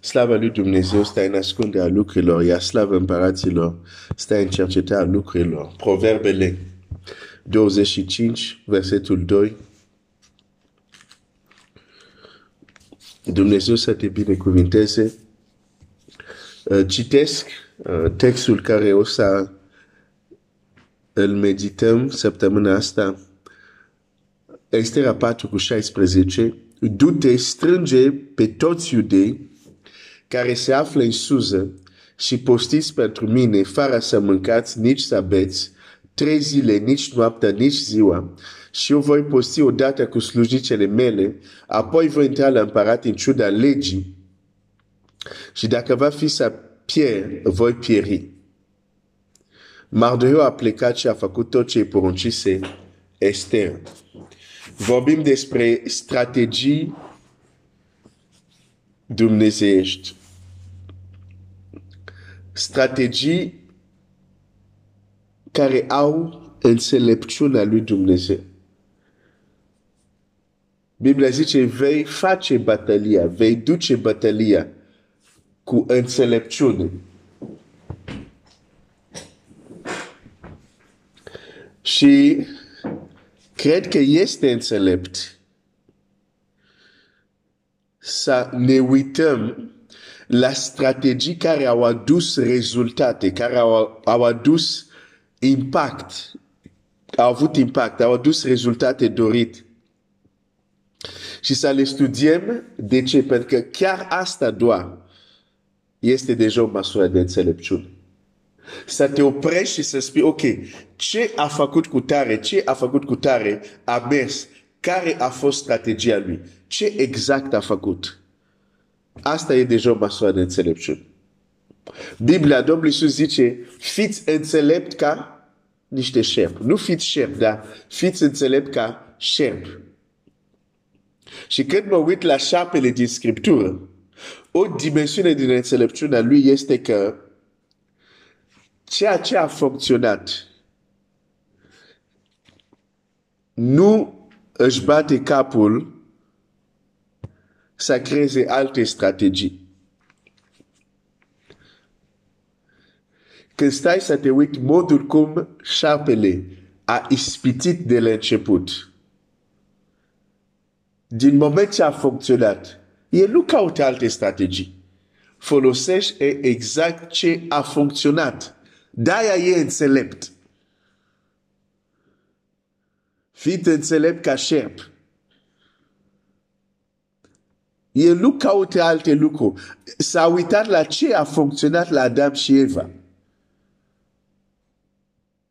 Slava lui Dumnezeu stă în ascunderea lucrurilor, iar slava împăraților stă în cercetarea lucrurilor. Proverbele 25, versetul 2. Dumnezeu să te binecuvinteze. Uh, citesc uh, textul care o să îl medităm săptămâna asta. Estera 4 cu 16. Du-te, strânge pe toți iudei care se află în suză și postiți pentru mine, fără să mâncați, nici să beți, trei zile, nici noaptea, nici ziua, și eu voi posti odată cu slujicele mele, apoi voi intra la împărat în ciuda legii și dacă va fi să pierd, voi pieri. Mardeu a plecat și a făcut tot ce poruncise Esther. Vorbim despre strategii dumnezeiești. Strategii care au înțelepciunea lui Dumnezeu. Biblia zice, vei face bătălia, vei duce bătălia cu înțelepciune. Și cred că este înțelept să ne uităm la strategii care au adus rezultate, care au, au adus impact, au avut impact, au adus rezultate dorite. Și să le studiem. De ce? Pentru că chiar asta doar este deja o măsură de înțelepciune. Să te oprești și să spui, ok, ce a făcut cu tare, ce a făcut cu tare, a mers, care a fost strategia lui, ce exact a făcut. Asta e deja o măsură de înțelepciune. Biblia Domnului Iisus zice, fiți înțelept ca niște șerpi. Nu fiți șerpi, dar fiți înțelept ca șerpi. Și când mă uit la șarpele din Scriptură, o dimensiune din înțelepciunea lui este că ceea ce a funcționat nu își bate capul să creeze alte strategii. Când stai să te uiți modul cum șarpele a ispitit de la început, din moment ce a funcționat, el nu caută alte strategii. Folosește exact ce a funcționat. De-aia e înțelept. Fiți înțelept ca șerp. El nu caută alte lucruri. S-a uitat la ce a funcționat la Adam și Eva.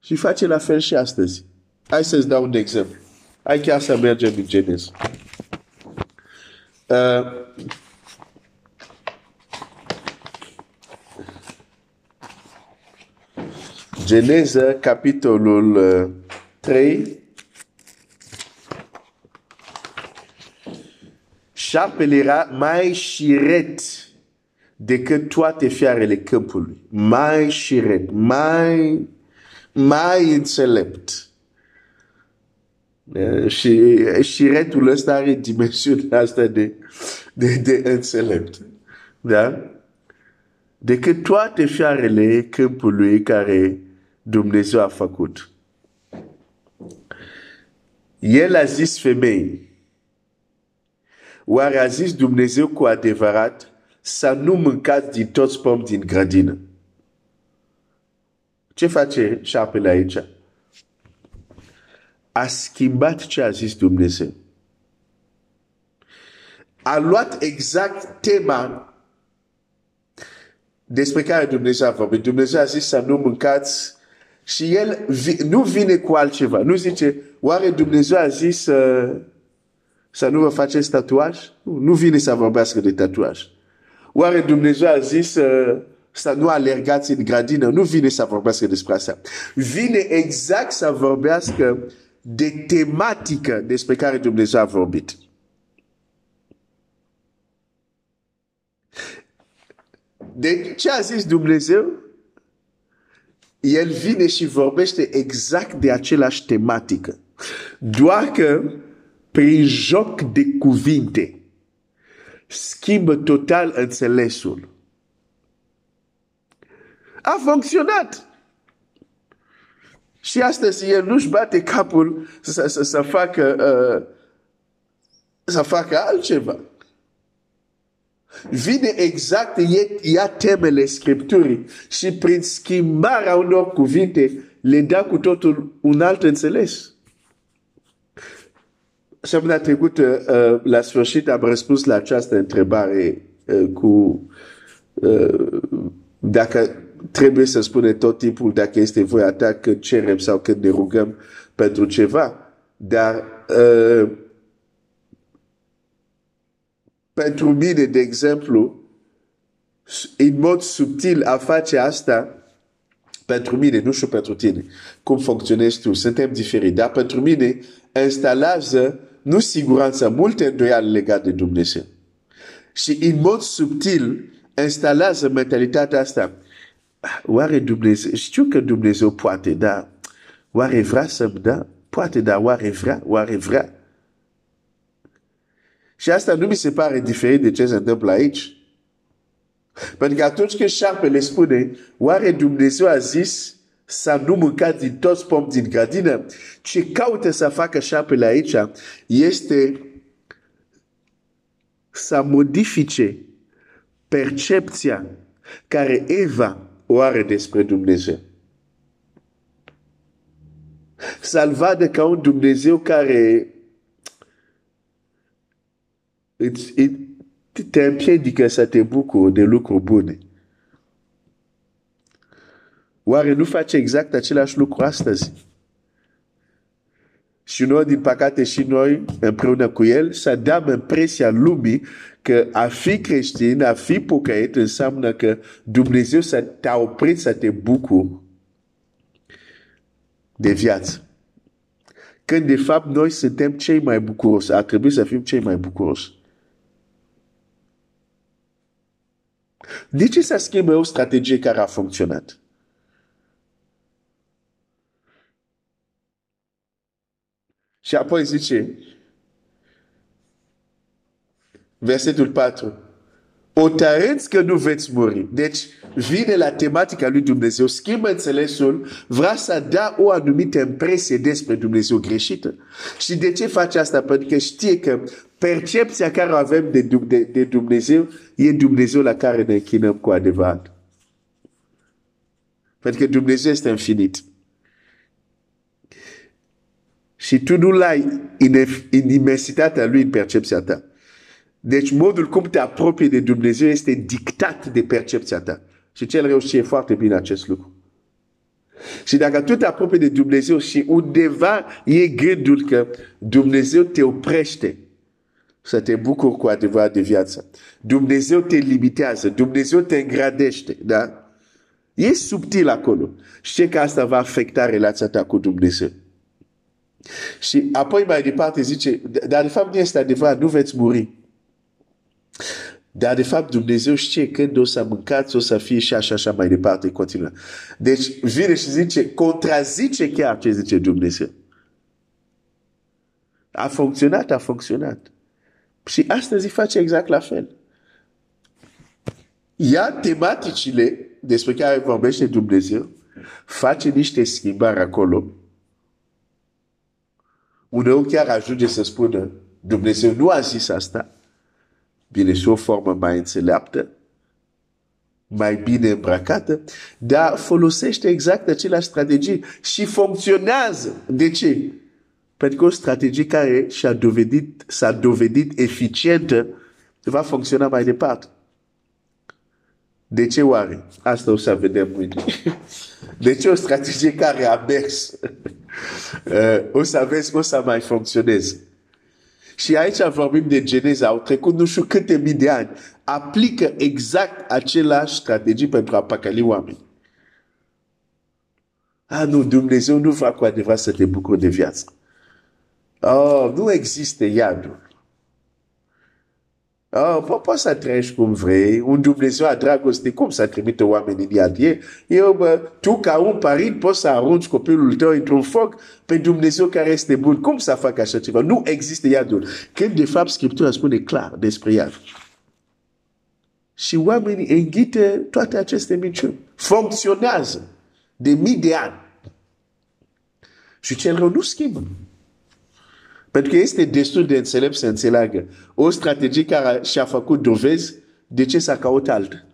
Și face la fel și astăzi. Hai să-ți dau un exemplu. Hai chiar să mergem în Genesis. Uh, Geneza, capitolul uh, 3. Șarpele era mai șiret decât toate fiarele câmpului. Mai șiret, mai, mai înțelept. Și șiretul ăsta are dimensiunea asta de, de, de înțelept. Da? Decât toate fiarele câmpului care Dumnezeu a făcut. El a zis femei, oare a zis Dumnezeu cu adevărat să nu mâncați din toți pom din grădină? Ce face șarpele aici? a schimbat ce a zis Dumnezeu. A luat exact tema despre care Dumnezeu a vorbit. Dumnezeu a zis să nu mâncați și el nu vine cu altceva. Nu zice, oare Dumnezeu a zis uh, să nu vă faceți tatuaj? Nu, nu vine să vorbească de tatuaj. Oare Dumnezeu a zis uh, să nu alergați în grădină? Nu vine să vorbească despre asta. Vine exact să vorbească de tematică despre care Dumnezeu a vorbit. De ce a zis Dumnezeu? El vine și vorbește exact de același tematică. Doar că prin joc de cuvinte schimbă total înțelesul. A funcționat. Și astăzi el nu-și bate capul să, să, să facă uh, să facă altceva. Vine exact, ia temele Scripturii și prin schimbarea unor cuvinte le dă cu totul un alt înțeles. Săptămâna trecută, uh, la sfârșit, am răspuns la această întrebare uh, cu uh, dacă trebuie să spune tot timpul dacă este voia ta când cerem sau când ne rugăm pentru ceva. Dar uh, pentru mine, de exemplu, în mod subtil a face asta, pentru mine, nu știu pentru tine, cum funcționezi tu, suntem diferiți, dar pentru mine instalează nu siguranța, multe îndoiale legate de Dumnezeu. Și în mod subtil instalează mentalitatea asta. Oare Dumnezeu, știu că Dumnezeu poate, dar oare vrea să-mi da? Poate, dar oare vrea? Oare vrea? Și asta nu mi se pare diferit de ce se întâmplă aici. Pentru că atunci când șarpele spune, oare Dumnezeu a zis să nu mâncați din toți pomi din grădină, ce caută să facă șarpele aici este să modifice percepția care Eva o are despre Dumnezeu. Să-l vadă ca un Dumnezeu care îți, te împiedică să te bucuri de lucruri bune. Oare nu face exact același lucru astăzi? Și noi, din păcate, și noi, împreună cu el, să dăm impresia lumii că a fi creștin, a fi pocăit, înseamnă că Dumnezeu să te-a oprit să te bucuri de viață. Când, de fapt, noi suntem cei mai bucuroși. Ar trebui să fim cei mai bucuroși. De ce să schimbe o strategie care a funcționat? Și apoi zice, versetul 4, o tăreți că nu veți muri. Deci vine la tematica lui Dumnezeu, schimbă înțelesul, vrea să dea o anumită impresie despre Dumnezeu greșită. Și de ce face asta? Pentru că știe că percepția care o avem de, de, de Dumnezeu e Dumnezeu la care ne închinăm cu adevărat. Pentru că Dumnezeu este infinit. Și tu nu l-ai în, în imensitatea lui în percepția ta. Deci modul cum te apropii de Dumnezeu este dictat de percepția ta. Și cel reușește foarte bine acest lucru. Și dacă tu te apropii de Dumnezeu și undeva e gândul că Dumnezeu te oprește să te bucuri cu adevărat de viață. Dumnezeu te limitează, Dumnezeu te îngradește, da? E subtil acolo. Și că asta va afecta relația ta cu Dumnezeu. Și apoi mai departe zice, dar de fapt nu este adevărat, nu veți muri. Dar de fapt Dumnezeu știe când o să mâncați, o să fie și așa, așa mai departe, continuă. Deci vine și zice, contrazice chiar ce zice Dumnezeu. A funcționat, a funcționat. Și astăzi face exact la fel. Ia tematicile despre care vorbește Dumnezeu, face niște schimbări acolo. Uneori chiar ajunge să spună, Dumnezeu nu a zis asta, bine și o formă mai înțeleaptă, mai bine îmbrăcată, dar folosește exact aceleași strategii și funcționează. De ce? Pentru că o strategie care și-a dovedit, s-a dovedit eficientă va funcționa mai departe. De ce oare? Asta o să vedem mâine. De ce o strategie care a mers? Uh, o să vezi o să mai funcționeze. Și aici vorbim de Geneza, au trecut nu știu câte mii de ani. Aplică exact același strategii pentru a păcăli oameni. Ah, nu, Dumnezeu nu va cu adevărat să te bucuri de viață. Oh, nu există iadul. Oh, po poți să trăiești cum vrei, un Dumnezeu a dragoste, cum să trimite oameni în iad? Eu, bă, tu ca un părinte poți să arunci copilul tău într-un foc pe Dumnezeu care este bun. Cum să fac așa ceva? Nu există iadul. Când de fapt Scriptura spune clar despre iad. Și oamenii înghite toate aceste minciuni. Funcționează de mii de ani. Și cel rău nu schimbă. Pentru că este destul de înțelept să înțeleagă o strategie care și-a făcut dovezi, de ce să caut altă?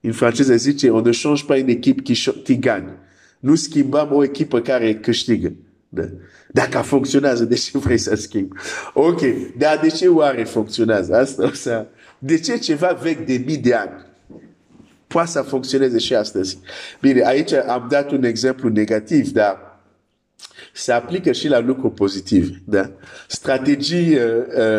În franceză zice, on ne change pas une équipe qui, qui gagne. Nu schimbăm o echipă care câștigă. Da. Dacă funcționează, de ce vrei să schimbi? Ok, dar de ce oare funcționează? Asta o să... De ce ceva vechi de mii de ani poate să funcționeze și astăzi? Bine, aici am dat un exemplu negativ, dar se aplică și la lucruri pozitive. Da? Strategii uh,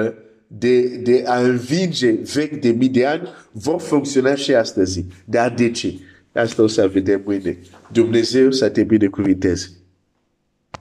uh, de, de a învinge vechi de mii de ani vor funcționa și astăzi. Dar de ce? Asta o să vedem mâine. Dumnezeu să te binecuvinteze.